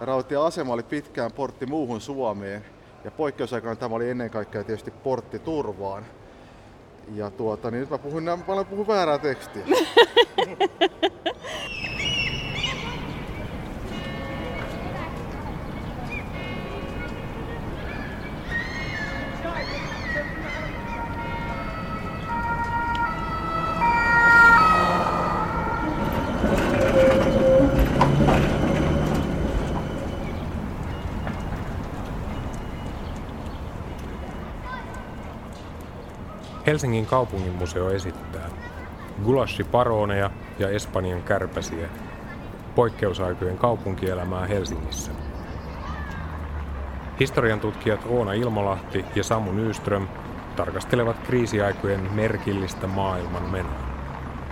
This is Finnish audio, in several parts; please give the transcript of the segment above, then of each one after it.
Rautatieasema oli pitkään portti muuhun Suomeen ja poikkeusaikana tämä oli ennen kaikkea tietysti portti turvaan. Ja tuota, niin nyt mä puhun, mä puhun väärää tekstiä. Helsingin kaupunginmuseo esittää Gulashi paroneja ja Espanjan kärpäsiä, poikkeusaikojen kaupunkielämää Helsingissä. Historian tutkijat Oona Ilmolahti ja Samu Nyström tarkastelevat kriisiaikojen merkillistä maailman menoa,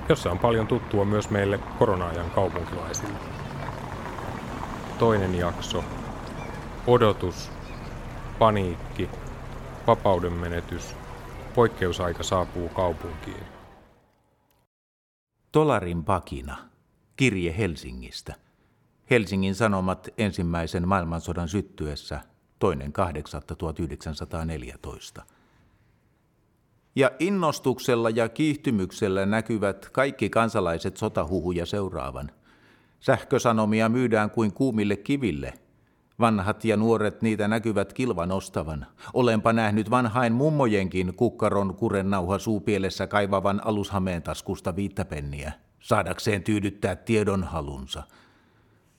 jossa on paljon tuttua myös meille korona-ajan kaupunkilaisille. Toinen jakso. Odotus, paniikki, vapauden menetys Poikkeusaika saapuu kaupunkiin. Tolarin pakina. Kirje Helsingistä. Helsingin Sanomat ensimmäisen maailmansodan syttyessä toinen 8.1914. Ja innostuksella ja kiihtymyksellä näkyvät kaikki kansalaiset sotahuhuja seuraavan. Sähkösanomia myydään kuin kuumille kiville – Vanhat ja nuoret niitä näkyvät kilvan ostavan. Olenpa nähnyt vanhain mummojenkin kukkaron kuren nauha suupielessä kaivavan alushameen taskusta viittäpenniä, saadakseen tyydyttää tiedon halunsa.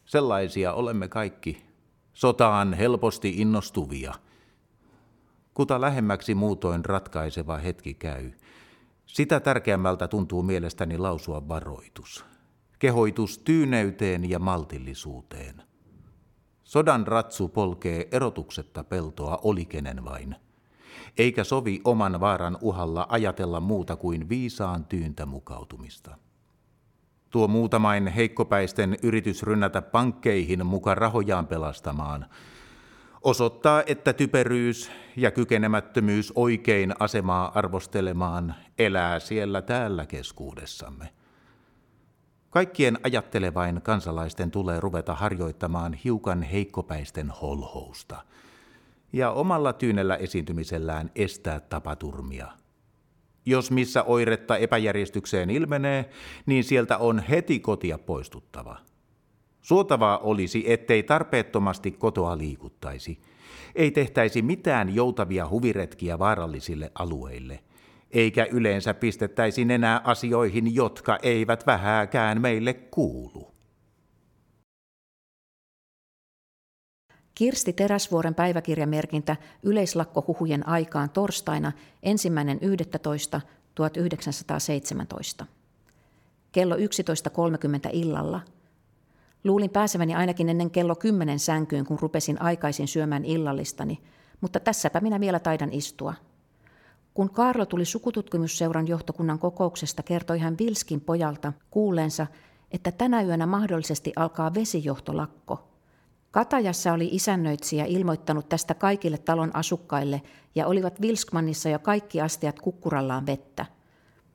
Sellaisia olemme kaikki. Sotaan helposti innostuvia. Kuta lähemmäksi muutoin ratkaiseva hetki käy. Sitä tärkeämmältä tuntuu mielestäni lausua varoitus. Kehoitus tyyneyteen ja maltillisuuteen. Sodan ratsu polkee erotuksetta peltoa oli kenen vain. Eikä sovi oman vaaran uhalla ajatella muuta kuin viisaan tyyntä mukautumista. Tuo muutamain heikkopäisten yritys rynnätä pankkeihin muka rahojaan pelastamaan osoittaa, että typeryys ja kykenemättömyys oikein asemaa arvostelemaan elää siellä täällä keskuudessamme. Kaikkien ajattelevain kansalaisten tulee ruveta harjoittamaan hiukan heikkopäisten holhousta ja omalla tyynellä esiintymisellään estää tapaturmia. Jos missä oiretta epäjärjestykseen ilmenee, niin sieltä on heti kotia poistuttava. Suotavaa olisi, ettei tarpeettomasti kotoa liikuttaisi. Ei tehtäisi mitään joutavia huviretkiä vaarallisille alueille – eikä yleensä pistettäisi enää asioihin, jotka eivät vähääkään meille kuulu. Kirsti Teräsvuoren päiväkirjamerkintä yleislakkohuhujen aikaan torstaina 1.11.1917. Kello 11.30 illalla. Luulin pääseväni ainakin ennen kello 10 sänkyyn, kun rupesin aikaisin syömään illallistani, mutta tässäpä minä vielä taidan istua – kun Kaarlo tuli sukututkimusseuran johtokunnan kokouksesta, kertoi hän Vilskin pojalta kuuleensa, että tänä yönä mahdollisesti alkaa vesijohtolakko. Katajassa oli isännöitsijä ilmoittanut tästä kaikille talon asukkaille ja olivat Vilskmannissa jo kaikki astiat kukkurallaan vettä.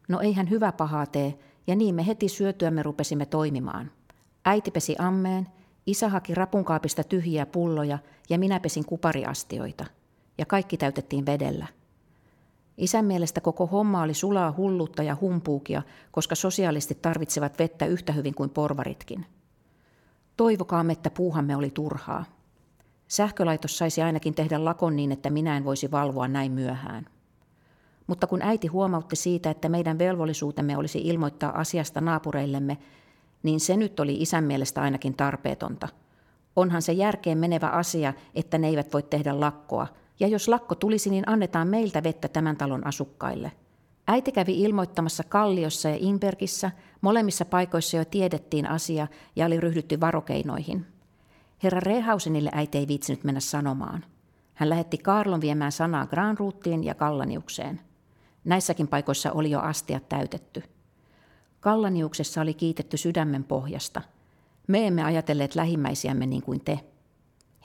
No eihän hyvä pahaa tee, ja niin me heti syötyämme rupesimme toimimaan. Äiti pesi ammeen, isä haki rapunkaapista tyhjiä pulloja ja minä pesin kupariastioita. Ja kaikki täytettiin vedellä. Isän mielestä koko homma oli sulaa hullutta ja humpuukia, koska sosialistit tarvitsevat vettä yhtä hyvin kuin porvaritkin. Toivokaamme, että puuhamme oli turhaa. Sähkölaitos saisi ainakin tehdä lakon niin, että minä en voisi valvoa näin myöhään. Mutta kun äiti huomautti siitä, että meidän velvollisuutemme olisi ilmoittaa asiasta naapureillemme, niin se nyt oli isän mielestä ainakin tarpeetonta. Onhan se järkeen menevä asia, että ne eivät voi tehdä lakkoa – ja jos lakko tulisi, niin annetaan meiltä vettä tämän talon asukkaille. Äiti kävi ilmoittamassa Kalliossa ja Inbergissä, molemmissa paikoissa jo tiedettiin asia ja oli ryhdytty varokeinoihin. Herra Rehausenille äiti ei viitsinyt mennä sanomaan. Hän lähetti Karlon viemään sanaa Granruuttiin ja Kallaniukseen. Näissäkin paikoissa oli jo astiat täytetty. Kallaniuksessa oli kiitetty sydämen pohjasta. Me emme ajatelleet lähimmäisiämme niin kuin te,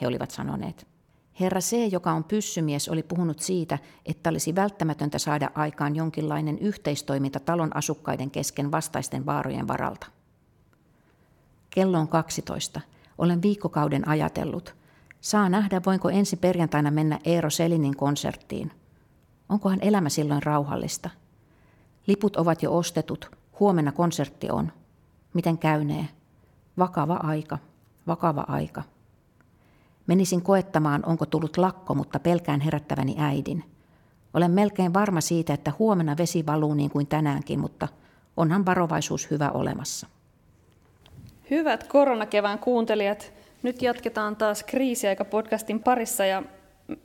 he olivat sanoneet. Herra C, joka on pyssymies, oli puhunut siitä, että olisi välttämätöntä saada aikaan jonkinlainen yhteistoiminta talon asukkaiden kesken vastaisten vaarojen varalta. Kello on 12. Olen viikkokauden ajatellut. Saa nähdä, voinko ensi perjantaina mennä Eero Selinin konserttiin. Onkohan elämä silloin rauhallista? Liput ovat jo ostetut. Huomenna konsertti on. Miten käynee? Vakava aika. Vakava aika. Menisin koettamaan, onko tullut lakko, mutta pelkään herättäväni äidin. Olen melkein varma siitä, että huomenna vesi valuu niin kuin tänäänkin, mutta onhan varovaisuus hyvä olemassa. Hyvät koronakevään kuuntelijat, nyt jatketaan taas Kriisiaika-podcastin parissa ja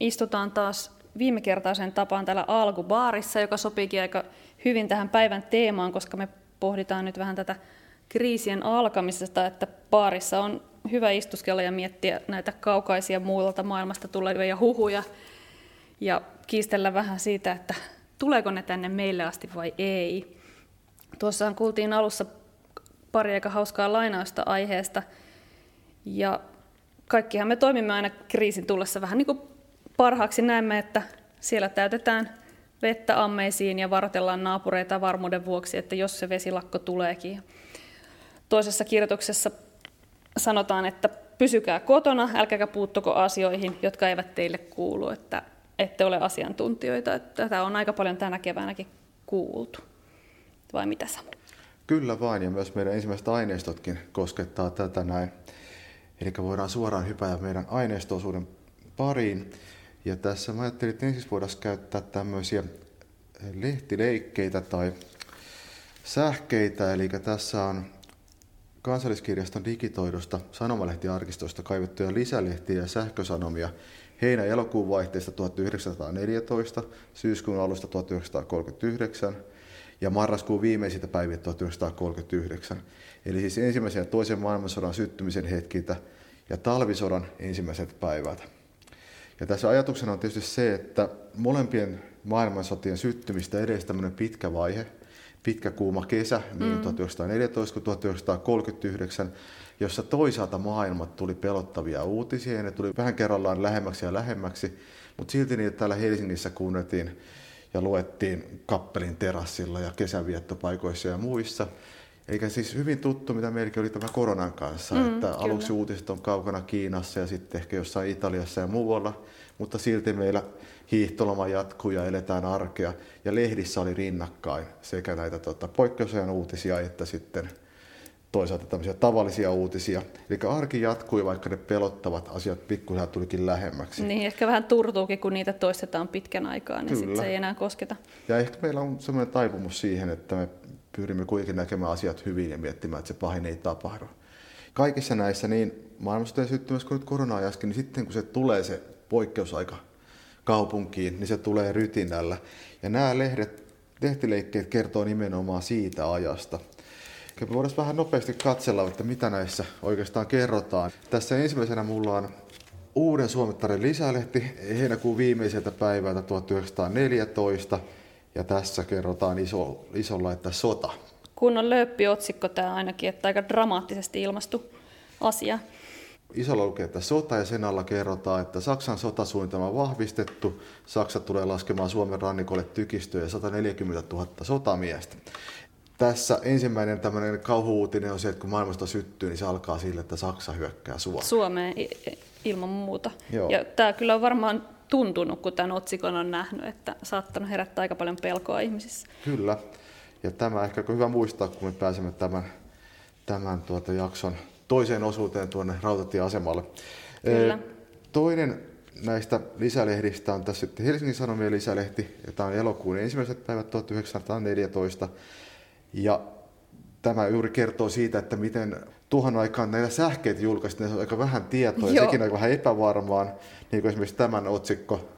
istutaan taas viime kertaisen tapaan täällä alkubaarissa, joka sopiikin aika hyvin tähän päivän teemaan, koska me pohditaan nyt vähän tätä kriisien alkamisesta, että baarissa on hyvä istuskella ja miettiä näitä kaukaisia muualta maailmasta tulevia huhuja ja kiistellä vähän siitä, että tuleeko ne tänne meille asti vai ei. Tuossahan kuultiin alussa pari aika hauskaa lainausta aiheesta ja kaikkihan me toimimme aina kriisin tullessa vähän niin kuin parhaaksi näemme, että siellä täytetään vettä ammeisiin ja varoitellaan naapureita varmuuden vuoksi, että jos se vesilakko tuleekin. Toisessa kirjoituksessa sanotaan, että pysykää kotona, älkääkä puuttuko asioihin, jotka eivät teille kuulu, että ette ole asiantuntijoita. Tätä on aika paljon tänä keväänäkin kuultu. Vai mitä Samu? Kyllä vain, ja myös meidän ensimmäiset aineistotkin koskettaa tätä näin. Eli voidaan suoraan hypätä meidän aineistoisuuden pariin. Ja tässä mä ajattelin, että ensin voidaan käyttää tämmöisiä lehtileikkeitä tai sähkeitä. Eli tässä on Kansalliskirjaston digitoidusta sanomalehtiarkistosta kaivettuja lisälehtiä ja sähkösanomia heinä-elokuun vaihteesta 1914, syyskuun alusta 1939 ja marraskuun viimeisiltä päiviltä 1939. Eli siis ensimmäisen ja toisen maailmansodan syttymisen hetkiltä ja talvisodan ensimmäiseltä päivältä. Ja tässä ajatuksena on tietysti se, että molempien maailmansotien syttymistä edes tämmöinen pitkä vaihe, pitkä kuuma kesä, niin mm. 1914 kuin 1939, jossa toisaalta maailmat tuli pelottavia uutisia ja ne tuli vähän kerrallaan lähemmäksi ja lähemmäksi, mutta silti niitä täällä Helsingissä kuunneltiin ja luettiin kappelin terassilla ja kesäviettopaikoissa ja muissa. Eikä siis hyvin tuttu, mitä meilläkin oli tämä koronan kanssa, mm, että kyllä. aluksi uutiset on kaukana Kiinassa ja sitten ehkä jossain Italiassa ja muualla, mutta silti meillä hiihtoloma jatkuu ja eletään arkea. Ja lehdissä oli rinnakkain sekä näitä tota, poikkeusajan uutisia että sitten toisaalta tämmöisiä tavallisia uutisia. Eli arki jatkui, vaikka ne pelottavat asiat pikkuhiljaa tulikin lähemmäksi. Niin, ehkä vähän turtuukin, kun niitä toistetaan pitkän aikaa, niin sitten se ei enää kosketa. Ja ehkä meillä on semmoinen taipumus siihen, että me pyrimme kuitenkin näkemään asiat hyvin ja miettimään, että se pahin ei tapahdu. Kaikissa näissä, niin maailmansotojen syttymässä kuin nyt korona-ajaskin, niin sitten kun se tulee se poikkeusaika kaupunkiin, niin se tulee rytinällä. Ja nämä lehdet, lehtileikkeet kertoo nimenomaan siitä ajasta. Ja me voidaan vähän nopeasti katsella, että mitä näissä oikeastaan kerrotaan. Tässä ensimmäisenä mulla on uuden Suomettaren lisälehti heinäkuun viimeiseltä päivältä 1914. Ja tässä kerrotaan iso, isolla, että sota. Kunnon lööppiotsikko tämä ainakin, että aika dramaattisesti ilmastu asia. Isolla lukee, että sota ja sen alla kerrotaan, että Saksan sotasuunnitelma on vahvistettu. Saksa tulee laskemaan Suomen rannikolle tykistöjä 140 000 sotamiestä. Tässä ensimmäinen tämmöinen kauhuutinen on se, että kun maailmasta syttyy, niin se alkaa sille, että Saksa hyökkää Suomeen. Suomeen ilman muuta. Joo. Ja tämä kyllä on varmaan tuntunut, kun tämän otsikon on nähnyt, että saattanut herättää aika paljon pelkoa ihmisissä. Kyllä. Ja tämä ehkä on hyvä muistaa, kun me pääsemme tämän, tämän tuota jakson toiseen osuuteen tuonne rautatieasemalle. Kyllä. Toinen näistä lisälehdistä on tässä sitten Helsingin Sanomien lisälehti, jota on elokuun ensimmäiset päivät 1914. Ja tämä juuri kertoo siitä, että miten tuohon aikaan näitä sähkeitä julkaistiin, on aika vähän tietoa ja sekin on vähän epävarmaan, niin kuin esimerkiksi tämän otsikko.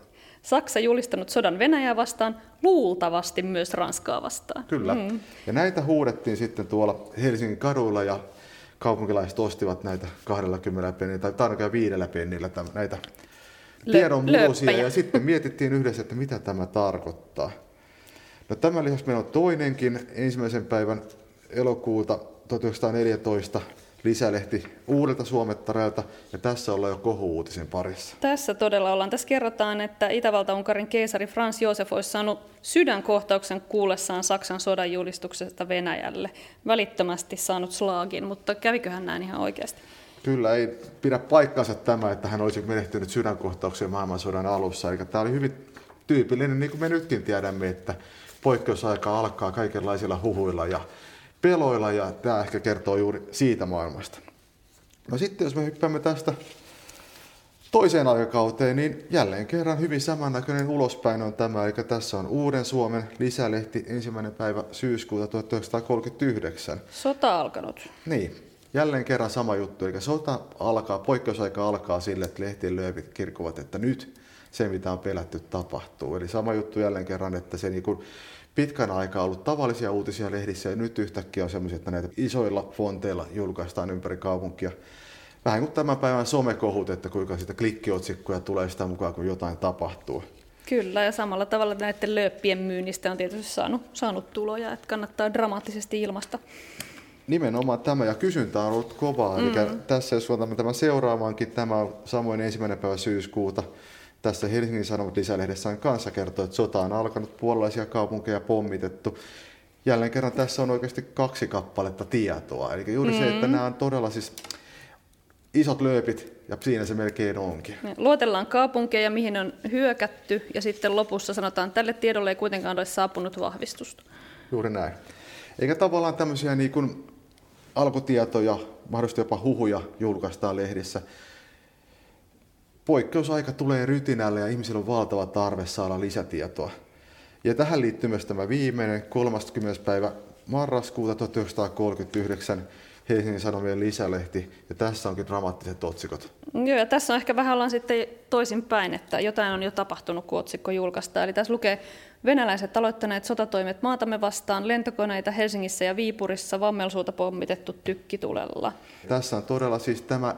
Saksa julistanut sodan Venäjää vastaan, luultavasti myös Ranskaa vastaan. Kyllä. Mm. Ja näitä huudettiin sitten tuolla Helsingin kaduilla ja kaupunkilaiset ostivat näitä 20 pennillä tai tarkoin viidellä pennillä näitä tiedonmuusia ja sitten mietittiin yhdessä, että mitä tämä tarkoittaa. No tämän lisäksi meillä on toinenkin ensimmäisen päivän elokuuta 1914 lisälehti uudelta suomettareelta, ja tässä ollaan jo kohu-uutisen parissa. Tässä todella ollaan. Tässä kerrotaan, että Itävalta-Unkarin keisari Frans Josef olisi saanut sydänkohtauksen kuullessaan Saksan sodan julistuksesta Venäjälle. Välittömästi saanut slaagin, mutta käviköhän näin ihan oikeasti? Kyllä ei pidä paikkansa tämä, että hän olisi menehtynyt sydänkohtaukseen maailmansodan alussa. Eli tämä oli hyvin tyypillinen, niin kuin me nytkin tiedämme, että poikkeusaika alkaa kaikenlaisilla huhuilla ja peloilla, ja tämä ehkä kertoo juuri siitä maailmasta. No sitten jos me hyppäämme tästä toiseen aikakauteen, niin jälleen kerran hyvin samannäköinen ulospäin on tämä, eli tässä on Uuden Suomen lisälehti ensimmäinen päivä syyskuuta 1939. Sota alkanut. Niin, jälleen kerran sama juttu, eli sota alkaa, poikkeusaika alkaa sille, että lehtien lööpit kirkuvat, että nyt se, mitä on pelätty, tapahtuu. Eli sama juttu jälleen kerran, että se niin kuin pitkän aikaa ollut tavallisia uutisia lehdissä ja nyt yhtäkkiä on semmoisia, että näitä isoilla fonteilla julkaistaan ympäri kaupunkia. Vähän kuin tämän päivän somekohut, että kuinka sitä klikkiotsikkoja tulee sitä mukaan, kun jotain tapahtuu. Kyllä, ja samalla tavalla näiden lööppien myynnistä on tietysti saanut, saanut tuloja, että kannattaa dramaattisesti ilmasta. Nimenomaan tämä, ja kysyntä on ollut kovaa. Mm. Eli tässä jos otamme tämän seuraavankin, tämä on samoin ensimmäinen päivä syyskuuta, tässä Helsingin Sanomat lisälehdessään kanssa kertoo, että sota on alkanut, puolalaisia kaupunkeja pommitettu. Jälleen kerran tässä on oikeasti kaksi kappaletta tietoa. Eli juuri mm. se, että mm. nämä on todella siis isot lööpit, ja siinä se melkein onkin. Luotellaan kaupunkeja, mihin on hyökätty, ja sitten lopussa sanotaan, että tälle tiedolle ei kuitenkaan ole saapunut vahvistusta. Juuri näin. Eikä tavallaan tämmöisiä niin kuin alkutietoja, mahdollisesti jopa huhuja julkaistaan lehdissä, poikkeusaika tulee rytinälle ja ihmisillä on valtava tarve saada lisätietoa. Ja tähän liittyy myös tämä viimeinen 30. päivä marraskuuta 1939 Helsingin Sanomien lisälehti, ja tässä onkin dramaattiset otsikot. Joo, ja tässä on ehkä vähän ollaan sitten toisinpäin, että jotain on jo tapahtunut, kun otsikko julkaistaan. Eli tässä lukee, venäläiset aloittaneet sotatoimet maatamme vastaan, lentokoneita Helsingissä ja Viipurissa, vammelsuuta pommitettu tykkitulella. Tässä on todella siis tämä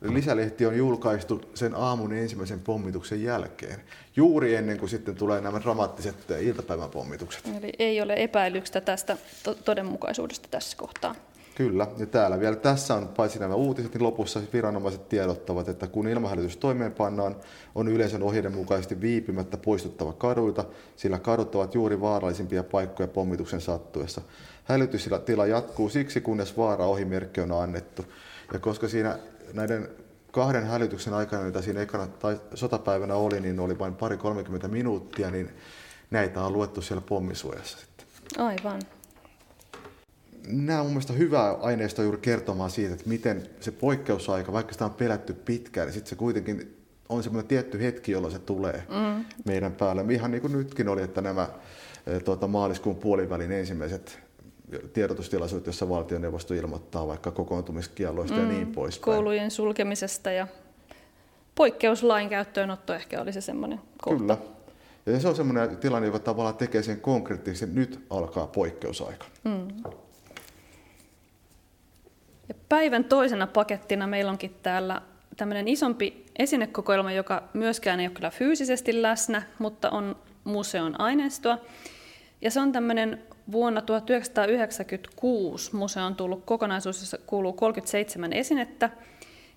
Lisälehti on julkaistu sen aamun ensimmäisen pommituksen jälkeen, juuri ennen kuin sitten tulee nämä dramaattiset iltapäivän pommitukset. Eli ei ole epäilystä tästä to- todenmukaisuudesta tässä kohtaa. Kyllä, ja täällä vielä tässä on paitsi nämä uutiset, niin lopussa viranomaiset tiedottavat, että kun ilmahälytys toimeenpannaan, on yleisön ohjeiden mukaisesti viipymättä poistuttava kaduilta, sillä kadut ovat juuri vaarallisimpia paikkoja pommituksen sattuessa. Hälytystila jatkuu siksi, kunnes vaara ohimerkki on annettu. Ja koska siinä näiden kahden hälytyksen aikana, mitä siinä ekana tai sotapäivänä oli, niin oli vain pari 30 minuuttia, niin näitä on luettu siellä pommisuojassa sitten. Aivan. Nämä on mielestäni hyvä aineisto juuri kertomaan siitä, että miten se poikkeusaika, vaikka sitä on pelätty pitkään, niin sitten se kuitenkin on semmoinen tietty hetki, jolloin se tulee mm. meidän päälle. Ihan niin kuin nytkin oli, että nämä tuota, maaliskuun puolivälin ensimmäiset tiedotustilaisuudet, jossa valtioneuvosto ilmoittaa vaikka kokoontumiskielloista mm, ja niin poispäin. Koulujen sulkemisesta ja poikkeuslain käyttöönotto ehkä oli se semmoinen kohta. Kyllä. Ja se on semmoinen tilanne, joka tavallaan tekee sen konkreettisen, nyt alkaa poikkeusaika. Mm. Ja päivän toisena pakettina meillä onkin täällä tämmöinen isompi esinekokoelma, joka myöskään ei ole kyllä fyysisesti läsnä, mutta on museon aineistoa. Ja se on tämmöinen Vuonna 1996 museoon tullut kokonaisuus, jossa kuuluu 37 esinettä,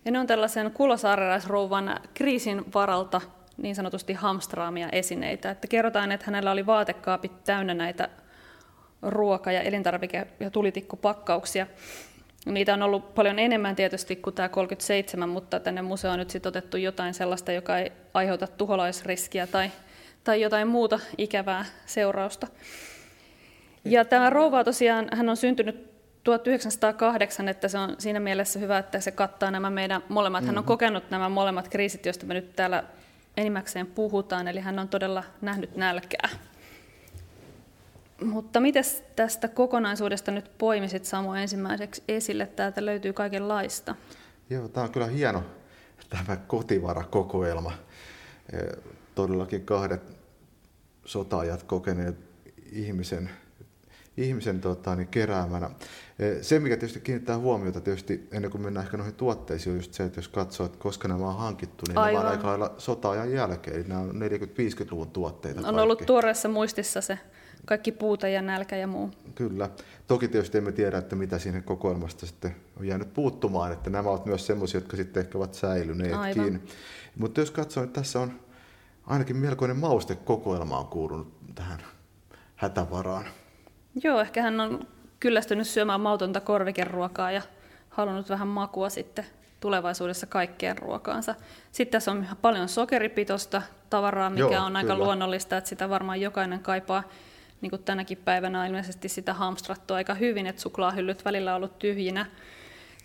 ja ne on tällaisen kulosaarelaisrouvan kriisin varalta niin sanotusti hamstraamia esineitä. Että kerrotaan, että hänellä oli vaatekaapit täynnä näitä ruoka- ja elintarvike- ja tulitikkupakkauksia. Niitä on ollut paljon enemmän tietysti kuin tämä 37, mutta tänne museoon on nyt sitten otettu jotain sellaista, joka ei aiheuta tuholaisriskiä tai, tai jotain muuta ikävää seurausta. Ja tämä rouva tosiaan, hän on syntynyt 1908, että se on siinä mielessä hyvä, että se kattaa nämä meidän molemmat. Hän on mm-hmm. kokenut nämä molemmat kriisit, joista me nyt täällä enimmäkseen puhutaan, eli hän on todella nähnyt nälkää. Mutta miten tästä kokonaisuudesta nyt poimisit Samu ensimmäiseksi esille? Täältä löytyy kaikenlaista. Joo, tämä on kyllä hieno tämä kotivarakokoelma. Todellakin kahdet sotaajat kokeneet ihmisen ihmisen tota, niin keräämänä. E, se, mikä tietysti kiinnittää huomiota tietysti ennen kuin mennään ehkä noihin tuotteisiin, on just se, että jos katsoo, että koska nämä on hankittu, niin Aivan. nämä on aika lailla sota-ajan jälkeen. Eli nämä on 40-50-luvun tuotteita. On kaikki. ollut tuoreessa muistissa se kaikki puuta ja nälkä ja muu. Kyllä. Toki tietysti emme tiedä, että mitä siinä kokoelmasta sitten on jäänyt puuttumaan, että nämä ovat myös sellaisia, jotka sitten ehkä ovat säilyneetkin. Mutta jos katsoo, että tässä on ainakin melkoinen maustekokoelma on kuulunut tähän hätävaraan. Joo, ehkä hän on kyllästynyt syömään mautonta korvikeruokaa ja halunnut vähän makua sitten tulevaisuudessa kaikkeen ruokaansa. Sitten tässä on paljon sokeripitoista tavaraa, mikä Joo, on aika kyllä. luonnollista, että sitä varmaan jokainen kaipaa. Niin kuin tänäkin päivänä on ilmeisesti sitä hamstrattua aika hyvin, että suklaahyllyt välillä on ollut tyhjinä.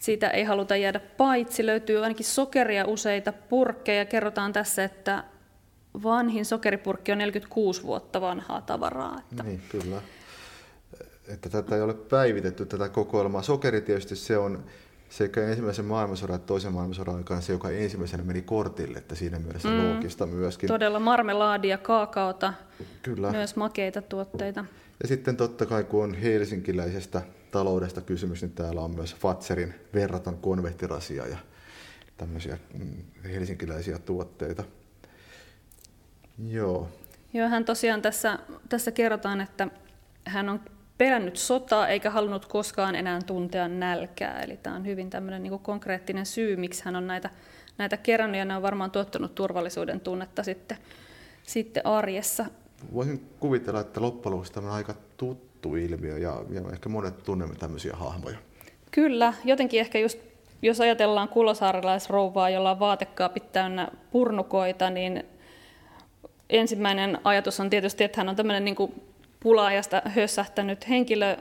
Siitä ei haluta jäädä paitsi. Löytyy ainakin sokeria useita purkkeja. Kerrotaan tässä, että vanhin sokeripurkki on 46 vuotta vanhaa tavaraa. Että Niin, kyllä. Että tätä ei ole päivitetty, tätä kokoelmaa. Sokeri tietysti se on sekä ensimmäisen maailmansodan että toisen maailmansodan aikana se, joka ensimmäisenä meni kortille, että siinä mielessä mm. loogista myöskin. Todella marmelaadia, kaakaota, Kyllä. myös makeita tuotteita. Ja sitten totta kai, kun on helsinkiläisestä taloudesta kysymys, niin täällä on myös Fatserin verraton konvehtirasia ja tämmöisiä mm, helsinkiläisiä tuotteita. Joo, Joo, hän tosiaan tässä, tässä kerrotaan, että hän on pelännyt sotaa eikä halunnut koskaan enää tuntea nälkää. Eli tämä on hyvin tämmöinen niin konkreettinen syy, miksi hän on näitä, näitä kerännyt, ja ne on varmaan tuottanut turvallisuuden tunnetta sitten, sitten arjessa. voisin kuvitella, että loppujen lopuksi tämä on aika tuttu ilmiö ja, ja ehkä monet tunnemme tämmöisiä hahmoja. Kyllä, jotenkin ehkä just, jos ajatellaan kulosaarelaisrouvaa, jolla on vaatekaapit täynnä purnukoita, niin ensimmäinen ajatus on tietysti, että hän on tämmöinen niin pulaajasta hössähtänyt henkilö,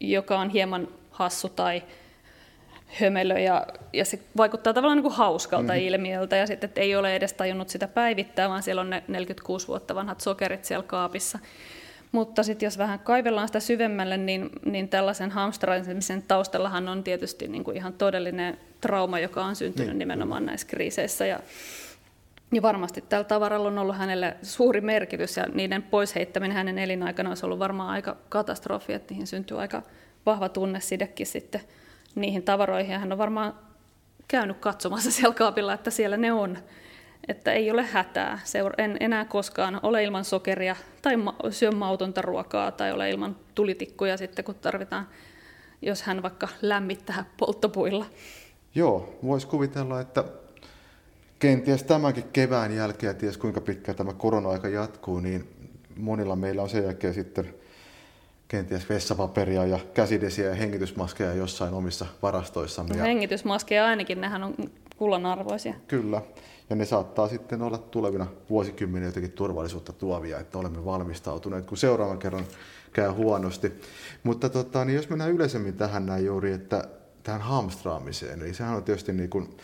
joka on hieman hassu tai hömelö ja, ja se vaikuttaa tavallaan niin kuin hauskalta mm-hmm. ilmiöltä ja sitten, että ei ole edes tajunnut sitä päivittää, vaan siellä on ne 46 vuotta vanhat sokerit siellä kaapissa. Mutta sitten jos vähän kaivellaan sitä syvemmälle, niin, niin tällaisen hamstraamisen taustallahan on tietysti niin kuin ihan todellinen trauma, joka on syntynyt niin. nimenomaan näissä kriiseissä. Ja, ja varmasti tällä tavaralla on ollut hänelle suuri merkitys ja niiden poisheittäminen hänen elinaikana olisi ollut varmaan aika katastrofi, että niihin syntyy aika vahva tunnesidekin sitten niihin tavaroihin. Ja hän on varmaan käynyt katsomassa siellä kaapilla, että siellä ne on. Että ei ole hätää. Seura- en enää koskaan ole ilman sokeria tai ma- syö mautonta ruokaa tai ole ilman tulitikkuja sitten, kun tarvitaan, jos hän vaikka lämmittää polttopuilla. Joo, voisi kuvitella, että kenties tämänkin kevään jälkeen, ja ties kuinka pitkään tämä korona-aika jatkuu, niin monilla meillä on sen jälkeen sitten kenties vessapaperia ja käsidesiä ja hengitysmaskeja jossain omissa varastoissamme. No, Ja hengitysmaskeja ainakin, nehän on kullanarvoisia. Kyllä, ja ne saattaa sitten olla tulevina vuosikymmeninä jotenkin turvallisuutta tuovia, että olemme valmistautuneet, kun seuraavan kerran käy huonosti. Mutta tota, niin jos mennään yleisemmin tähän näin juuri, että tähän hamstraamiseen, eli sehän on tietysti niin kuin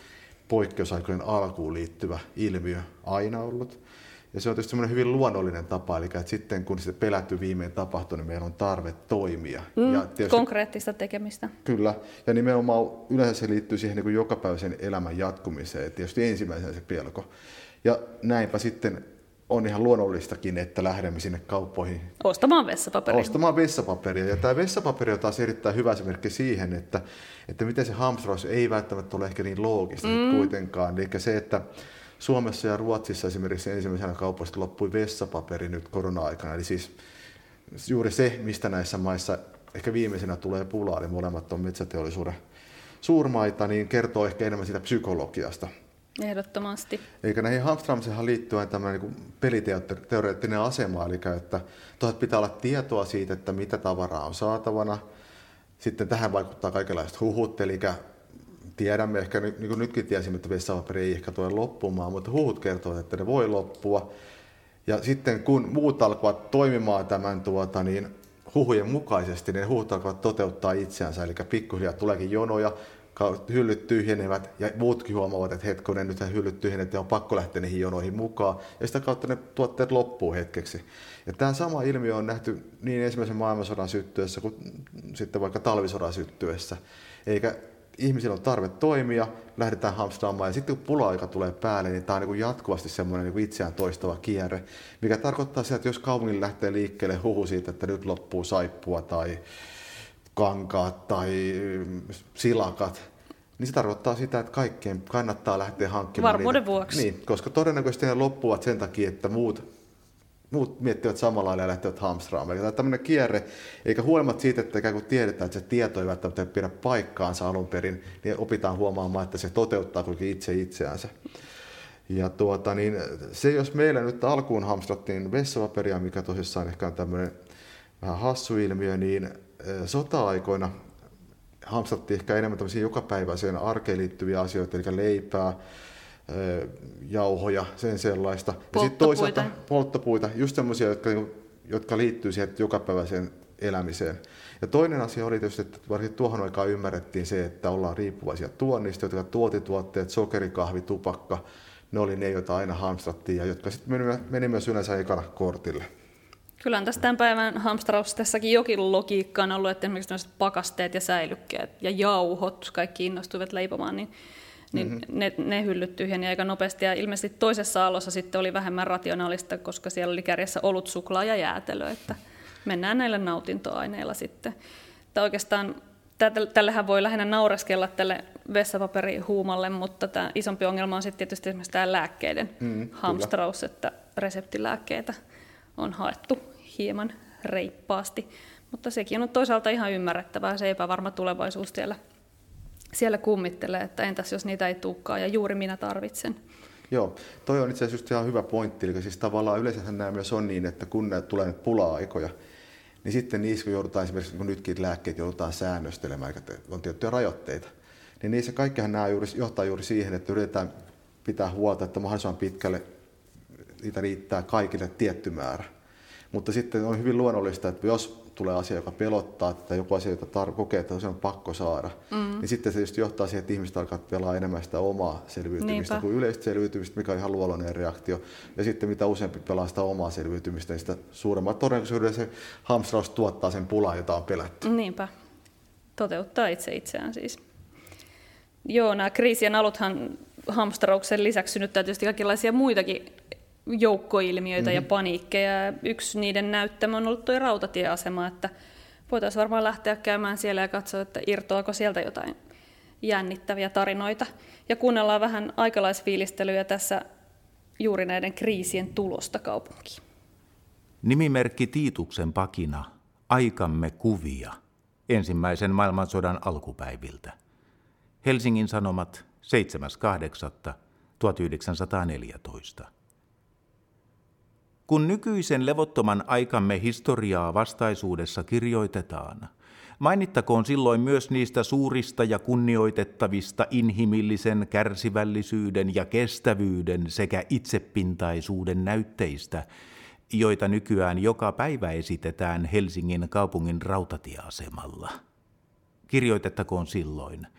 poikkeusaikojen alkuun liittyvä ilmiö aina ollut. Ja se on tietysti semmoinen hyvin luonnollinen tapa, eli että sitten kun se pelätty viimein tapahtuu, niin meillä on tarve toimia. Mm, ja tietysti, konkreettista tekemistä. Kyllä, ja nimenomaan yleensä se liittyy siihen niin jokapäiväisen elämän jatkumiseen, tietysti ensimmäisenä se pelko. Ja näinpä sitten on ihan luonnollistakin, että lähdemme sinne kauppoihin Ostamaan vessapaperia. ostamaan vessapaperia. Ja tämä vessapaperi on taas erittäin hyvä esimerkki siihen, että, että miten se hamstraus ei välttämättä ole ehkä niin loogista mm. kuitenkaan. Eli se, että Suomessa ja Ruotsissa esimerkiksi ensimmäisenä kaupasta loppui vessapaperi nyt korona-aikana. Eli siis juuri se, mistä näissä maissa ehkä viimeisenä tulee pulaa, eli molemmat on metsäteollisuuden suurmaita, niin kertoo ehkä enemmän siitä psykologiasta. Ehdottomasti. Eikä näihin hamstraamiseenhan liittyy tämmöinen niin peliteoreettinen asema, eli että pitää olla tietoa siitä, että mitä tavaraa on saatavana. Sitten tähän vaikuttaa kaikenlaiset huhut, eli tiedämme ehkä, niin kuin nytkin tiesimme, että vessapaperi ei ehkä tule loppumaan, mutta huhut kertovat, että ne voi loppua. Ja sitten kun muut alkavat toimimaan tämän tuota, niin huhujen mukaisesti, niin huhut alkavat toteuttaa itseänsä, eli pikkuhiljaa tuleekin jonoja, hyllyt tyhjenevät ja muutkin huomaavat, että hetkonen, nyt hyllyt tyhjenevät ja on pakko lähteä niihin jonoihin mukaan. Ja sitä kautta ne tuotteet loppuu hetkeksi. Ja tämä sama ilmiö on nähty niin ensimmäisen maailmansodan syttyessä kuin sitten vaikka talvisodan syttyessä. Eikä ihmisillä on tarve toimia, lähdetään hamstraamaan ja sitten kun pula-aika tulee päälle, niin tämä on niin jatkuvasti semmoinen niin itseään toistava kierre, mikä tarkoittaa sitä, että jos kaupungin lähtee liikkeelle huhu siitä, että nyt loppuu saippua tai kankaat tai silakat, niin se tarkoittaa sitä, että kaikkien kannattaa lähteä hankkimaan Varmuuden niitä. vuoksi. Niin, koska todennäköisesti ne loppuvat sen takia, että muut, muut miettivät samalla lailla ja lähtevät hamstraamaan. Eli tämä on tämmöinen kierre, eikä huolimatta siitä, että ikään kuin tiedetään, että se tieto ei välttämättä pidä paikkaansa alun perin, niin opitaan huomaamaan, että se toteuttaa kuitenkin itse itseänsä. Ja tuota, niin se, jos meillä nyt alkuun hamstrattiin vessapaperia, mikä tosissaan ehkä on tämmöinen vähän hassu ilmiö, niin sota-aikoina hamstrattiin ehkä enemmän tämmöisiä jokapäiväiseen arkeen liittyviä asioita, eli leipää, jauhoja, sen sellaista. Ja sitten toisaalta polttopuita, just semmoisia, jotka, jotka liittyy siihen jokapäiväiseen elämiseen. Ja toinen asia oli tietysti, että varsinkin tuohon aikaan ymmärrettiin se, että ollaan riippuvaisia tuonnista, jotka tuotituotteet, sokerikahvi, tupakka, ne oli ne, joita aina hamstrattiin ja jotka sitten meni, meni myös yleensä ekana kortille. Kyllä on tässä tämän päivän hamstraustessakin jokin logiikka on ollut, että esimerkiksi pakasteet ja säilykkeet ja jauhot, kaikki innostuivat leipomaan, niin, niin mm-hmm. ne, ne hyllyt tyhjeni aika nopeasti. Ja ilmeisesti toisessa alossa sitten oli vähemmän rationaalista, koska siellä oli kärjessä olut, suklaa ja jäätelö, että mennään näillä nautintoaineilla sitten. Että oikeastaan tällähän voi lähinnä naureskella tälle vessapaperihuumalle, mutta tämä isompi ongelma on sitten tietysti esimerkiksi tämä lääkkeiden mm, hamstraus, kyllä. että reseptilääkkeitä on haettu hieman reippaasti. Mutta sekin on toisaalta ihan ymmärrettävää, se epävarma tulevaisuus siellä, siellä kummittelee, että entäs jos niitä ei tulekaan ja juuri minä tarvitsen. Joo, toi on itse asiassa ihan hyvä pointti, eli siis tavallaan yleensä nämä myös on niin, että kun tulee pula-aikoja, niin sitten niissä, kun joudutaan esimerkiksi kun nytkin lääkkeet joudutaan säännöstelemään, on tiettyjä rajoitteita, niin niissä kaikkihan nämä juuri, johtaa juuri siihen, että yritetään pitää huolta, että mahdollisimman pitkälle niitä riittää kaikille tietty määrä. Mutta sitten on hyvin luonnollista, että jos tulee asia, joka pelottaa, tai joku asia, jota tar- kokee, että se on pakko saada, mm. niin sitten se just johtaa siihen, että ihmiset alkaa pelaa enemmän sitä omaa selviytymistä Niinpä. kuin yleistä selviytymistä, mikä on ihan luonnollinen reaktio. Ja sitten mitä useampi pelaa sitä omaa selviytymistä, niin sitä suuremmat todennäköisyydellä se hamstraus tuottaa sen pulan, jota on pelätty. Niinpä. Toteuttaa itse itseään siis. Joo, nämä kriisien aluthan hamstrauksen lisäksi synnyttää tietysti kaikenlaisia muitakin joukkoilmiöitä mm-hmm. ja mhm. paniikkeja. Yksi niiden näyttämä on ollut tuo rautatieasema, että voitaisiin varmaan lähteä käymään siellä ja katsoa, että irtoako sieltä jotain jännittäviä tarinoita. Ja kuunnellaan vähän aikalaisfiilistelyjä tässä juuri näiden kriisien tulosta kaupunkiin. Nimimerkki Tiituksen pakina, aikamme kuvia, ensimmäisen maailmansodan alkupäiviltä. Helsingin Sanomat 7.8.1914. Kun nykyisen levottoman aikamme historiaa vastaisuudessa kirjoitetaan, mainittakoon silloin myös niistä suurista ja kunnioitettavista inhimillisen kärsivällisyyden ja kestävyyden sekä itsepintaisuuden näytteistä, joita nykyään joka päivä esitetään Helsingin kaupungin rautatieasemalla. Kirjoitettakoon silloin –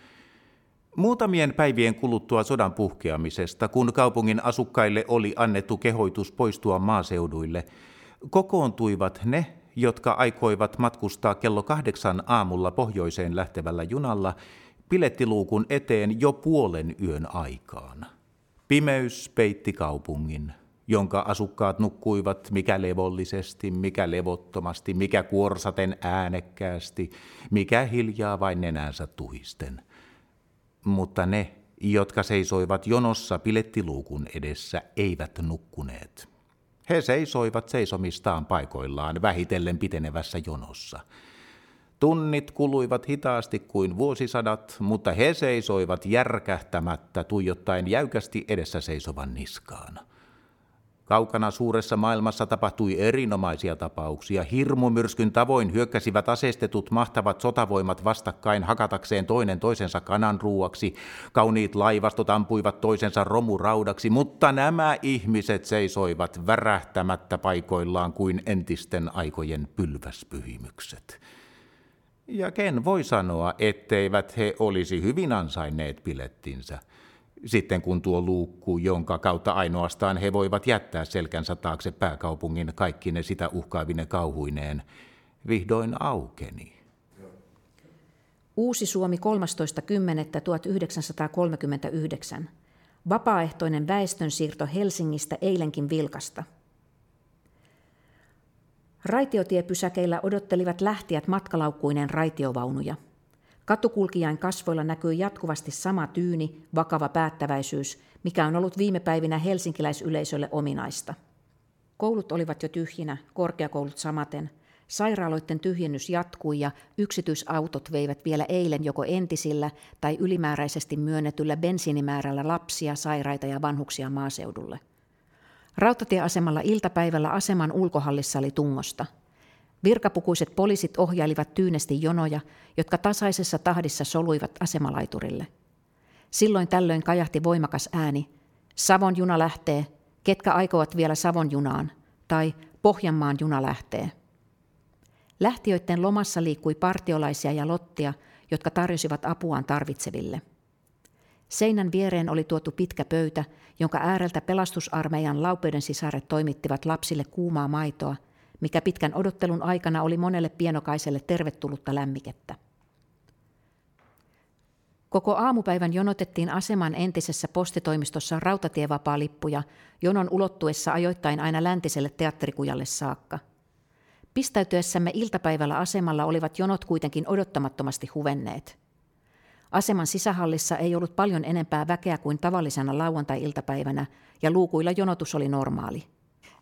Muutamien päivien kuluttua sodan puhkeamisesta, kun kaupungin asukkaille oli annettu kehoitus poistua maaseuduille, kokoontuivat ne, jotka aikoivat matkustaa kello kahdeksan aamulla pohjoiseen lähtevällä junalla, pilettiluukun eteen jo puolen yön aikaan. Pimeys peitti kaupungin, jonka asukkaat nukkuivat mikä levollisesti, mikä levottomasti, mikä kuorsaten äänekkäästi, mikä hiljaa vain nenänsä tuhisten – mutta ne, jotka seisoivat jonossa pilettiluukun edessä, eivät nukkuneet. He seisoivat seisomistaan paikoillaan vähitellen pitenevässä jonossa. Tunnit kuluivat hitaasti kuin vuosisadat, mutta he seisoivat järkähtämättä tuijottaen jäykästi edessä seisovan niskaan. Kaukana suuressa maailmassa tapahtui erinomaisia tapauksia. Hirmumyrskyn tavoin hyökkäsivät aseistetut mahtavat sotavoimat vastakkain hakatakseen toinen toisensa kanan ruuaksi. Kauniit laivastot ampuivat toisensa romuraudaksi, mutta nämä ihmiset seisoivat värähtämättä paikoillaan kuin entisten aikojen pylväspyhimykset. Ja ken voi sanoa, etteivät he olisi hyvin ansainneet pilettinsä – sitten kun tuo luukku, jonka kautta ainoastaan he voivat jättää selkänsä taakse pääkaupungin kaikki ne sitä uhkaavine kauhuineen, vihdoin aukeni. Uusi Suomi 13.10.1939. Vapaaehtoinen väestönsiirto Helsingistä eilenkin vilkasta. Raitiotiepysäkeillä odottelivat lähtijät matkalaukkuineen raitiovaunuja – Katukulkijain kasvoilla näkyy jatkuvasti sama tyyni, vakava päättäväisyys, mikä on ollut viime päivinä helsinkiläisyleisölle ominaista. Koulut olivat jo tyhjinä, korkeakoulut samaten. Sairaaloiden tyhjennys jatkui ja yksityisautot veivät vielä eilen joko entisillä tai ylimääräisesti myönnetyllä bensiinimäärällä lapsia, sairaita ja vanhuksia maaseudulle. Rautatieasemalla iltapäivällä aseman ulkohallissa oli tungosta – Virkapukuiset poliisit ohjailivat tyynesti jonoja, jotka tasaisessa tahdissa soluivat asemalaiturille. Silloin tällöin kajahti voimakas ääni. Savon juna lähtee, ketkä aikovat vielä Savon junaan, tai Pohjanmaan juna lähtee. Lähtiöiden lomassa liikkui partiolaisia ja lottia, jotka tarjosivat apuaan tarvitseville. Seinän viereen oli tuotu pitkä pöytä, jonka ääreltä pelastusarmeijan laupeuden sisaret toimittivat lapsille kuumaa maitoa, mikä pitkän odottelun aikana oli monelle pienokaiselle tervetullutta lämmikettä. Koko aamupäivän jonotettiin aseman entisessä postitoimistossa rautatievapaa-lippuja, jonon ulottuessa ajoittain aina läntiselle teatterikujalle saakka. Pistäytyessämme iltapäivällä asemalla olivat jonot kuitenkin odottamattomasti huvenneet. Aseman sisähallissa ei ollut paljon enempää väkeä kuin tavallisena lauantai-iltapäivänä, ja luukuilla jonotus oli normaali.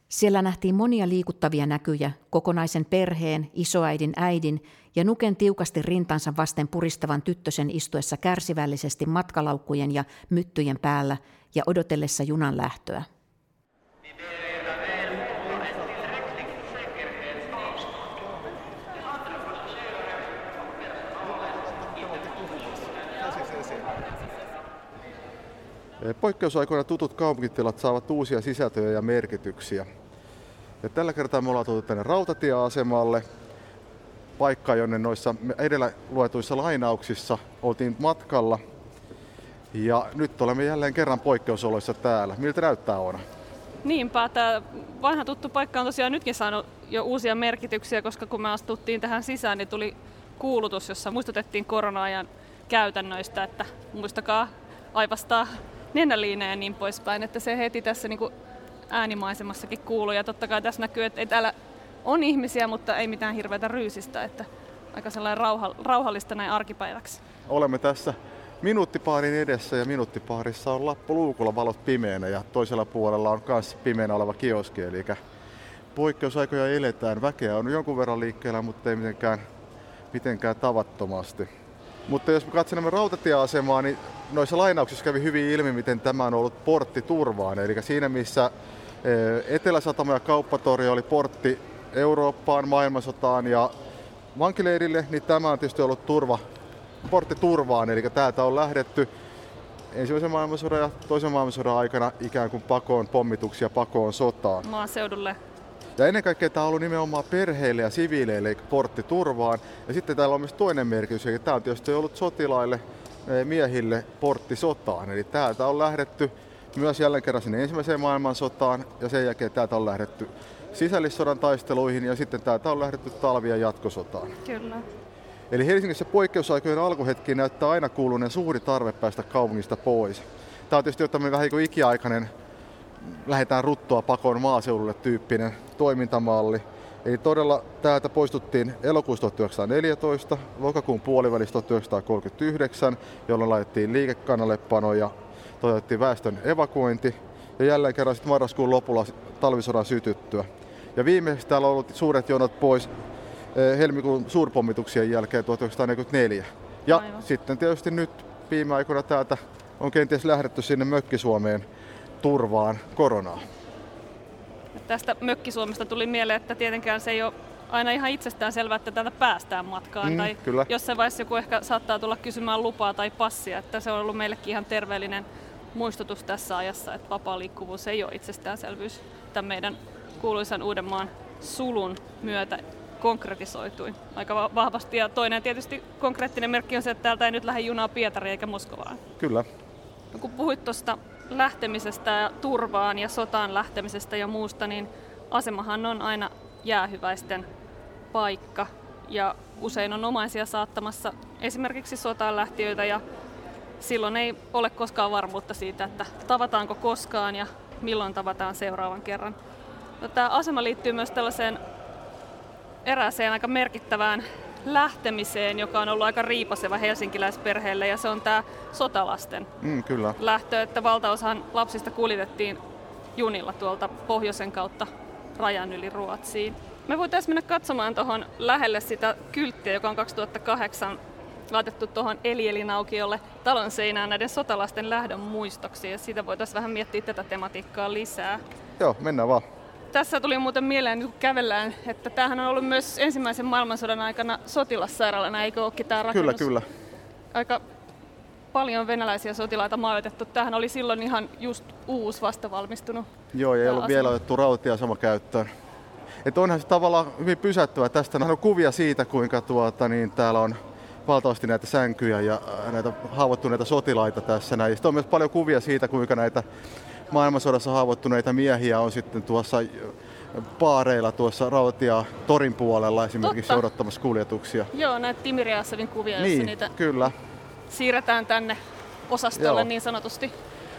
Siellä nähtiin monia liikuttavia näkyjä, kokonaisen perheen, isoäidin äidin ja nuken tiukasti rintansa vasten puristavan tyttösen istuessa kärsivällisesti matkalaukkujen ja myttyjen päällä ja odotellessa junan lähtöä. Poikkeusaikoina tutut kaupunkitilat saavat uusia sisältöjä ja merkityksiä. Ja tällä kertaa me ollaan tullut tänne rautatieasemalle, paikka, jonne noissa edellä luetuissa lainauksissa oltiin matkalla. Ja nyt olemme jälleen kerran poikkeusoloissa täällä. Miltä näyttää Oona? Niinpä, tämä vanha tuttu paikka on tosiaan nytkin saanut jo uusia merkityksiä, koska kun me astuttiin tähän sisään, niin tuli kuulutus, jossa muistutettiin korona-ajan käytännöistä, että muistakaa aivastaa nenäliinejä ja niin poispäin, että se heti tässä niin kuin äänimaisemassakin kuuluu. Ja totta kai tässä näkyy, että täällä on ihmisiä, mutta ei mitään hirveätä ryysistä, että aika sellainen rauha, rauhallista näin arkipäiväksi. Olemme tässä minuuttipaarin edessä ja minuuttipaarissa on lappu luukulla valot pimeänä ja toisella puolella on myös pimeänä oleva kioski, eli poikkeusaikoja eletään. Väkeä on jonkun verran liikkeellä, mutta ei mitenkään, mitenkään tavattomasti. Mutta jos me katselemme rautatieasemaa, niin noissa lainauksissa kävi hyvin ilmi, miten tämä on ollut portti turvaan. Eli siinä missä e, Etelä-Satama ja Kauppatori oli portti Eurooppaan, maailmansotaan ja vankileirille, niin tämä on tietysti ollut turva, portti turvaan. Eli täältä on lähdetty ensimmäisen maailmansodan ja toisen maailmansodan aikana ikään kuin pakoon pommituksia, pakoon sotaan. Maaseudulle ja ennen kaikkea tämä on ollut nimenomaan perheille ja siviileille portti turvaan. Ja sitten täällä on myös toinen merkitys, eli tämä on tietysti ollut sotilaille, eh, miehille portti sotaan. Eli täältä on lähdetty myös jälleen kerran sinne ensimmäiseen maailmansotaan ja sen jälkeen täältä on lähdetty sisällissodan taisteluihin ja sitten täältä on lähdetty talvi- ja jatkosotaan. Kyllä. Eli Helsingissä poikkeusaikojen alkuhetki näyttää aina kuuluneen suuri tarve päästä kaupungista pois. Tämä on tietysti jo vähän niin kuin ikiaikainen lähdetään ruttoa pakoon maaseudulle tyyppinen toimintamalli. Eli todella täältä poistuttiin elokuussa 1914, lokakuun puolivälissä 1939, jolloin laitettiin liikekannallepano ja toteutettiin väestön evakuointi. Ja jälleen kerran sitten marraskuun lopulla talvisodan sytyttyä. Ja viimeisesti täällä on ollut suuret jonot pois eh, helmikuun suurpommituksien jälkeen 1944. Ja Aivan. sitten tietysti nyt viime aikoina täältä on kenties lähdetty sinne Mökki-Suomeen turvaan koronaa. Tästä Mökki-Suomesta tuli mieleen, että tietenkään se ei ole aina ihan itsestään selvää, että täältä päästään matkaan. Mm, tai kyllä. jossain vaiheessa joku ehkä saattaa tulla kysymään lupaa tai passia, että se on ollut meillekin ihan terveellinen muistutus tässä ajassa, että vapaa liikkuvuus ei ole itsestäänselvyys tämän meidän kuuluisan Uudenmaan sulun myötä konkretisoitui aika vahvasti. Ja toinen tietysti konkreettinen merkki on se, että täältä ei nyt lähde junaa Pietariin eikä Moskovaan. Kyllä. No, kun puhuit tuosta lähtemisestä ja turvaan ja sotaan lähtemisestä ja muusta, niin asemahan on aina jäähyväisten paikka ja usein on omaisia saattamassa esimerkiksi sotaan lähtiöitä ja silloin ei ole koskaan varmuutta siitä, että tavataanko koskaan ja milloin tavataan seuraavan kerran. No, tämä asema liittyy myös tällaiseen erääseen aika merkittävään lähtemiseen, joka on ollut aika riipaseva helsinkiläisperheelle, ja se on tämä sotalasten mm, kyllä. lähtö, että valtaosan lapsista kuljetettiin junilla tuolta pohjoisen kautta rajan yli Ruotsiin. Me voitaisiin mennä katsomaan tuohon lähelle sitä kylttiä, joka on 2008 laitettu tuohon Elielinaukiolle talon seinään näiden sotalasten lähdön muistoksi, ja siitä voitaisiin vähän miettiä tätä tematiikkaa lisää. Joo, mennään vaan. Tässä tuli muuten mieleen, kun kävellään, että tämähän on ollut myös ensimmäisen maailmansodan aikana sotilassairaalana, eikö olekin tämä rakennus? Kyllä, kyllä. Aika paljon venäläisiä sotilaita majoitettu. Tähän oli silloin ihan just uusi vastavalmistunut. Joo, ei ollut vielä otettu rautatieasema käyttöön. Että onhan se tavallaan hyvin pysäyttävä. Tästä on kuvia siitä, kuinka tuota, niin täällä on valtavasti näitä sänkyjä ja näitä haavoittuneita sotilaita tässä näin. Sitten on myös paljon kuvia siitä, kuinka näitä maailmansodassa haavoittuneita miehiä on sitten tuossa paareilla tuossa Rautia torin puolella esimerkiksi Totta. odottamassa kuljetuksia. Joo, näitä Timiriasavin kuvia, niin, joissa niitä kyllä. siirretään tänne osastolle Joo. niin sanotusti.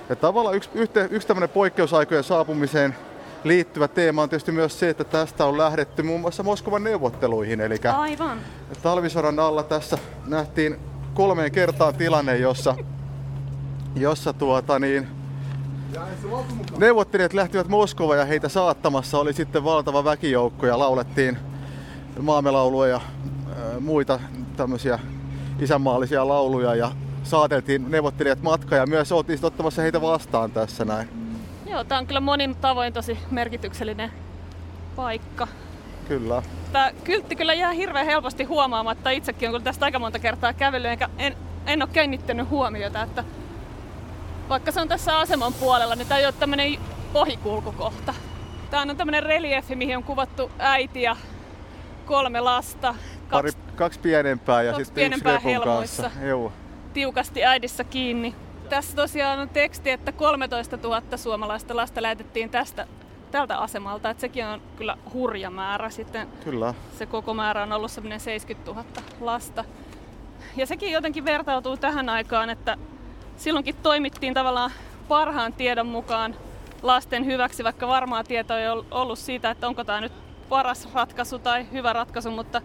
Ja tavallaan yksi, yksi, yksi tämmöinen poikkeusaikojen saapumiseen liittyvä teema on tietysti myös se, että tästä on lähdetty muun muassa Moskovan neuvotteluihin. Eli Aivan. talvisodan alla tässä nähtiin kolmeen kertaan tilanne, jossa, jossa tuota niin, neuvottelijat lähtivät Moskovaan ja heitä saattamassa oli sitten valtava väkijoukko ja laulettiin maamelauluja ja muita tämmöisiä isänmaallisia lauluja ja saateltiin neuvottelijat matka ja myös oltiin ottamassa heitä vastaan tässä näin. Joo, tämä on kyllä monin tavoin tosi merkityksellinen paikka. Kyllä. Tämä kyltti kyllä jää hirveän helposti huomaamatta. Itsekin on kyllä tästä aika monta kertaa kävellyt, enkä en, en ole kiinnittänyt huomiota, että vaikka se on tässä aseman puolella, niin tämä ei ole tämmöinen ohikulkukohta. Tämä on tämmöinen reliefi, mihin on kuvattu äiti ja kolme lasta. Kaksi, Pari, kaksi pienempää ja sitten pienempää yksi helmoissa. Joo. Tiukasti äidissä kiinni. Tässä tosiaan on teksti, että 13 000 suomalaista lasta lähetettiin tästä tältä asemalta, että sekin on kyllä hurja määrä. Sitten kyllä. se koko määrä on ollut semmoinen 70 000 lasta. Ja sekin jotenkin vertautuu tähän aikaan, että silloinkin toimittiin tavallaan parhaan tiedon mukaan lasten hyväksi, vaikka varmaa tietoa ei ollut siitä, että onko tämä nyt paras ratkaisu tai hyvä ratkaisu, mutta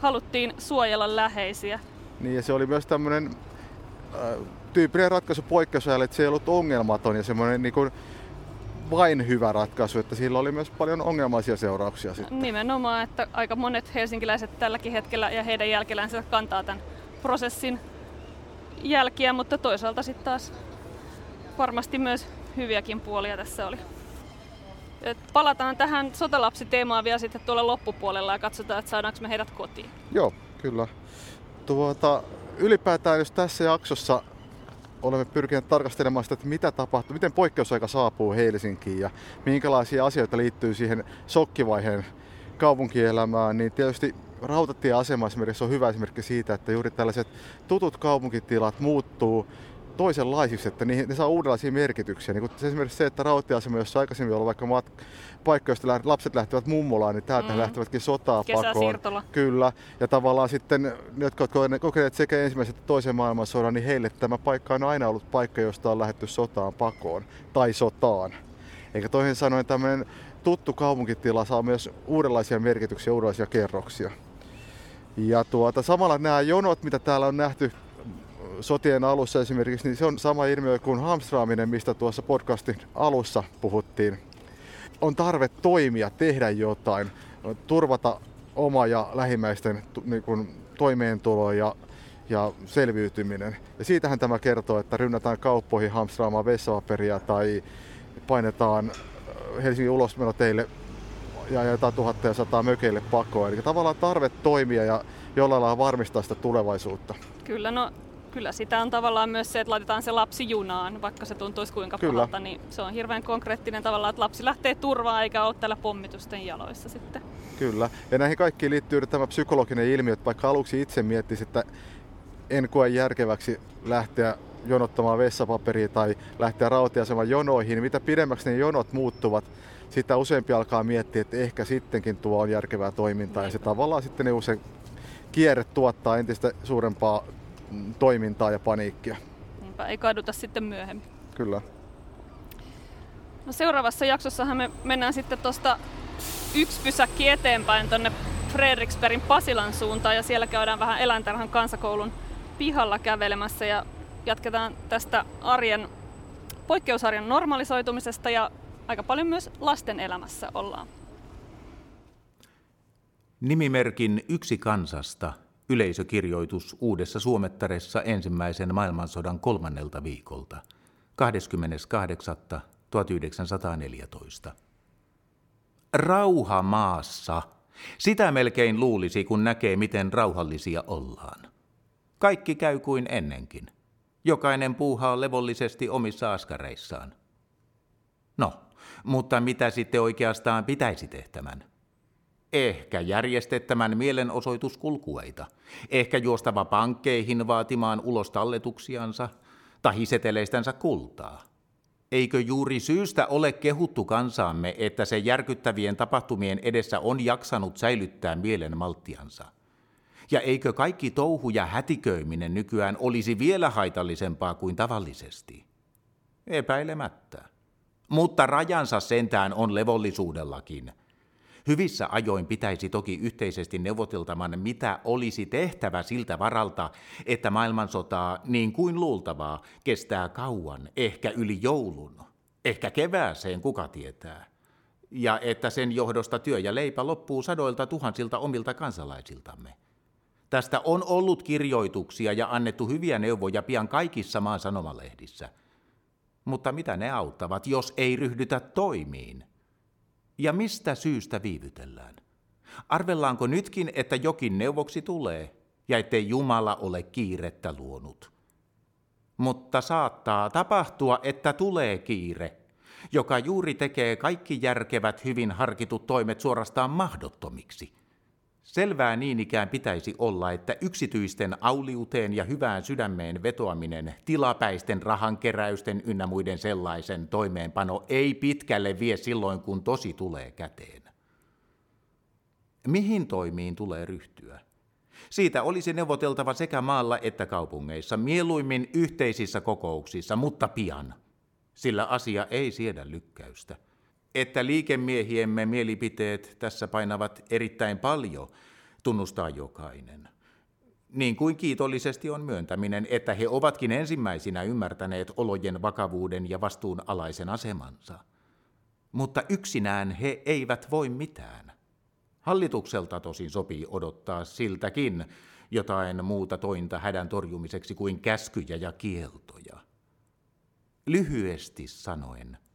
haluttiin suojella läheisiä. Niin ja se oli myös tämmöinen äh, tyypillinen ratkaisu poikkeusajalle, että se ei ollut ongelmaton ja semmoinen niin kuin vain hyvä ratkaisu, että sillä oli myös paljon ongelmaisia seurauksia sitten. Nimenomaan, että aika monet helsinkiläiset tälläkin hetkellä ja heidän jälkelänsä kantaa tämän prosessin jälkiä, mutta toisaalta sitten taas varmasti myös hyviäkin puolia tässä oli. Et palataan tähän sotalapsiteemaan vielä sitten tuolla loppupuolella ja katsotaan, että saadaanko me heidät kotiin. Joo, kyllä. Tuota, ylipäätään jos tässä jaksossa olemme pyrkineet tarkastelemaan sitä, että mitä tapahtuu, miten poikkeusaika saapuu Helsinkiin ja minkälaisia asioita liittyy siihen sokkivaiheen kaupunkielämään, niin tietysti rautatieasema esimerkiksi on hyvä esimerkki siitä, että juuri tällaiset tutut kaupunkitilat muuttuu toisenlaisiksi, että niihin, ne saa uudenlaisia merkityksiä. Niin esimerkiksi se, että rautatieasema, jossa aikaisemmin ollut vaikka mat, paikka, josta lapset lähtevät mummolaan, niin täältä mm. lähtevätkin sotaa pakoon. Kyllä. Ja tavallaan sitten ne, jotka ovat kokeneet sekä ensimmäisen että toisen maailmansodan, niin heille tämä paikka on aina ollut paikka, josta on lähdetty sotaan pakoon. Tai sotaan. Eikä toisin sanoen tämmöinen tuttu kaupunkitila saa myös uudenlaisia merkityksiä, uudenlaisia kerroksia. Ja tuota, samalla nämä jonot, mitä täällä on nähty sotien alussa esimerkiksi, niin se on sama ilmiö kuin hamstraaminen, mistä tuossa podcastin alussa puhuttiin. On tarve toimia, tehdä jotain, turvata oma ja lähimmäisten niin kuin, toimeentulo ja, ja selviytyminen. Ja siitähän tämä kertoo, että rynnätään kauppoihin hamstraamaan vessapaperia tai painetaan Helsingin ulosmenoteille ja ja sataa mökeille pakoon. Eli tavallaan tarve toimia ja jollain lailla varmistaa sitä tulevaisuutta. Kyllä, no kyllä sitä on tavallaan myös se, että laitetaan se lapsi junaan, vaikka se tuntuisi kuinka kyllä. pahalta, niin se on hirveän konkreettinen tavallaan, että lapsi lähtee turvaan eikä ole täällä pommitusten jaloissa sitten. Kyllä, ja näihin kaikkiin liittyy tämä psykologinen ilmiö, että vaikka aluksi itse miettisi, että en koe järkeväksi lähteä jonottamaan vessapaperia tai lähteä rautiaseman jonoihin, niin mitä pidemmäksi ne jonot muuttuvat, sitä useampi alkaa miettiä, että ehkä sittenkin tuo on järkevää toimintaa. Ja se tavallaan sitten ne usein kierre tuottaa entistä suurempaa toimintaa ja paniikkia. Niinpä, ei kaduta sitten myöhemmin. Kyllä. No seuraavassa jaksossahan me mennään sitten tuosta yksi pysäkki eteenpäin tuonne Fredriksbergin Pasilan suuntaan ja siellä käydään vähän eläintarhan kansakoulun pihalla kävelemässä ja jatketaan tästä arjen, poikkeusarjen normalisoitumisesta ja aika paljon myös lasten elämässä ollaan. Nimimerkin Yksi kansasta yleisökirjoitus Uudessa Suomettaressa ensimmäisen maailmansodan kolmannelta viikolta 28. 1914. Rauha maassa. Sitä melkein luulisi, kun näkee, miten rauhallisia ollaan. Kaikki käy kuin ennenkin. Jokainen puuhaa levollisesti omissa askareissaan. No, mutta mitä sitten oikeastaan pitäisi tehtävän? Ehkä järjestettämän mielenosoituskulkueita. Ehkä juostava pankkeihin vaatimaan ulos talletuksiansa tai seteleistänsä kultaa. Eikö juuri syystä ole kehuttu kansaamme, että se järkyttävien tapahtumien edessä on jaksanut säilyttää mielen malttiansa? Ja eikö kaikki touhu ja hätiköiminen nykyään olisi vielä haitallisempaa kuin tavallisesti? Epäilemättä. Mutta rajansa sentään on levollisuudellakin. Hyvissä ajoin pitäisi toki yhteisesti neuvoteltaman, mitä olisi tehtävä siltä varalta, että maailmansotaa, niin kuin luultavaa, kestää kauan, ehkä yli joulun, ehkä kevääseen, kuka tietää. Ja että sen johdosta työ ja leipä loppuu sadoilta tuhansilta omilta kansalaisiltamme. Tästä on ollut kirjoituksia ja annettu hyviä neuvoja pian kaikissa maan sanomalehdissä. Mutta mitä ne auttavat, jos ei ryhdytä toimiin? Ja mistä syystä viivytellään? Arvellaanko nytkin, että jokin neuvoksi tulee, ja ettei Jumala ole kiirettä luonut? Mutta saattaa tapahtua, että tulee kiire, joka juuri tekee kaikki järkevät, hyvin harkitut toimet suorastaan mahdottomiksi – Selvää niin ikään pitäisi olla, että yksityisten auliuteen ja hyvään sydämeen vetoaminen, tilapäisten rahankeräysten ynnä muiden sellaisen toimeenpano ei pitkälle vie silloin, kun tosi tulee käteen. Mihin toimiin tulee ryhtyä? Siitä olisi neuvoteltava sekä maalla että kaupungeissa, mieluimmin yhteisissä kokouksissa, mutta pian, sillä asia ei siedä lykkäystä – että liikemiehiemme mielipiteet tässä painavat erittäin paljon, tunnustaa jokainen. Niin kuin kiitollisesti on myöntäminen, että he ovatkin ensimmäisinä ymmärtäneet olojen vakavuuden ja vastuunalaisen asemansa. Mutta yksinään he eivät voi mitään. Hallitukselta tosin sopii odottaa siltäkin jotain muuta tointa hädän torjumiseksi kuin käskyjä ja kieltoja. Lyhyesti sanoen –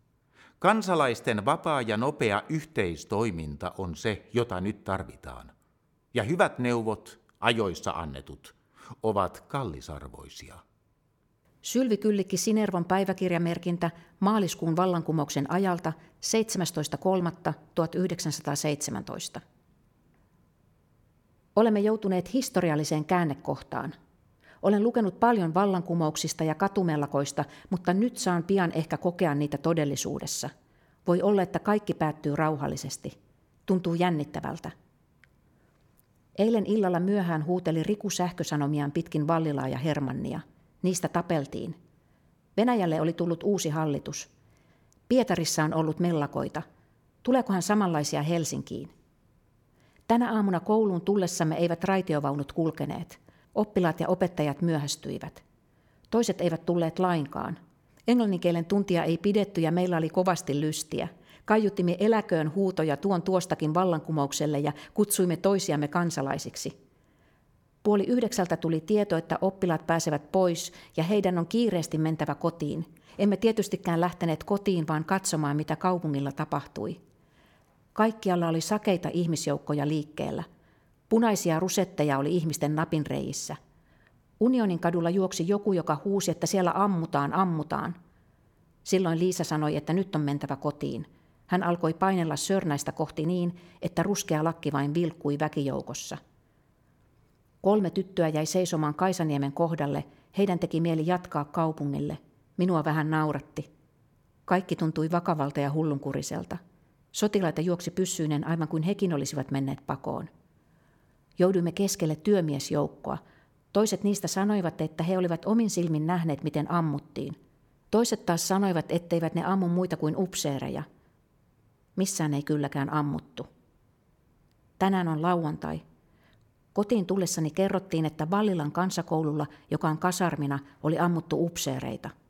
Kansalaisten vapaa ja nopea yhteistoiminta on se, jota nyt tarvitaan. Ja hyvät neuvot, ajoissa annetut, ovat kallisarvoisia. Sylvi Kyllikki Sinervon päiväkirjamerkintä maaliskuun vallankumouksen ajalta 17.3.1917. Olemme joutuneet historialliseen käännekohtaan. Olen lukenut paljon vallankumouksista ja katumellakoista, mutta nyt saan pian ehkä kokea niitä todellisuudessa. Voi olla, että kaikki päättyy rauhallisesti. Tuntuu jännittävältä. Eilen illalla myöhään huuteli Riku sähkösanomiaan pitkin Vallilaa ja Hermannia. Niistä tapeltiin. Venäjälle oli tullut uusi hallitus. Pietarissa on ollut mellakoita. Tuleekohan samanlaisia Helsinkiin? Tänä aamuna kouluun tullessamme eivät raitiovaunut kulkeneet – Oppilaat ja opettajat myöhästyivät. Toiset eivät tulleet lainkaan. Englanninkielen tuntia ei pidetty ja meillä oli kovasti lystiä. Kaiuttimme eläköön huutoja tuon tuostakin vallankumoukselle ja kutsuimme toisiamme kansalaisiksi. Puoli yhdeksältä tuli tieto, että oppilaat pääsevät pois ja heidän on kiireesti mentävä kotiin. Emme tietystikään lähteneet kotiin, vaan katsomaan, mitä kaupungilla tapahtui. Kaikkialla oli sakeita ihmisjoukkoja liikkeellä – Punaisia rusetteja oli ihmisten napinreissä. Unionin kadulla juoksi joku, joka huusi, että siellä ammutaan, ammutaan. Silloin Liisa sanoi, että nyt on mentävä kotiin. Hän alkoi painella sörnäistä kohti niin, että ruskea lakki vain vilkkui väkijoukossa. Kolme tyttöä jäi seisomaan Kaisaniemen kohdalle. Heidän teki mieli jatkaa kaupungille. Minua vähän nauratti. Kaikki tuntui vakavalta ja hullunkuriselta. Sotilaita juoksi pyssyinen aivan kuin hekin olisivat menneet pakoon. Jouduimme keskelle työmiesjoukkoa. Toiset niistä sanoivat, että he olivat omin silmin nähneet, miten ammuttiin. Toiset taas sanoivat, etteivät ne ammu muita kuin upseereja. Missään ei kylläkään ammuttu. Tänään on lauantai. Kotiin tullessani kerrottiin, että Vallilan kansakoululla, joka on kasarmina, oli ammuttu upseereita –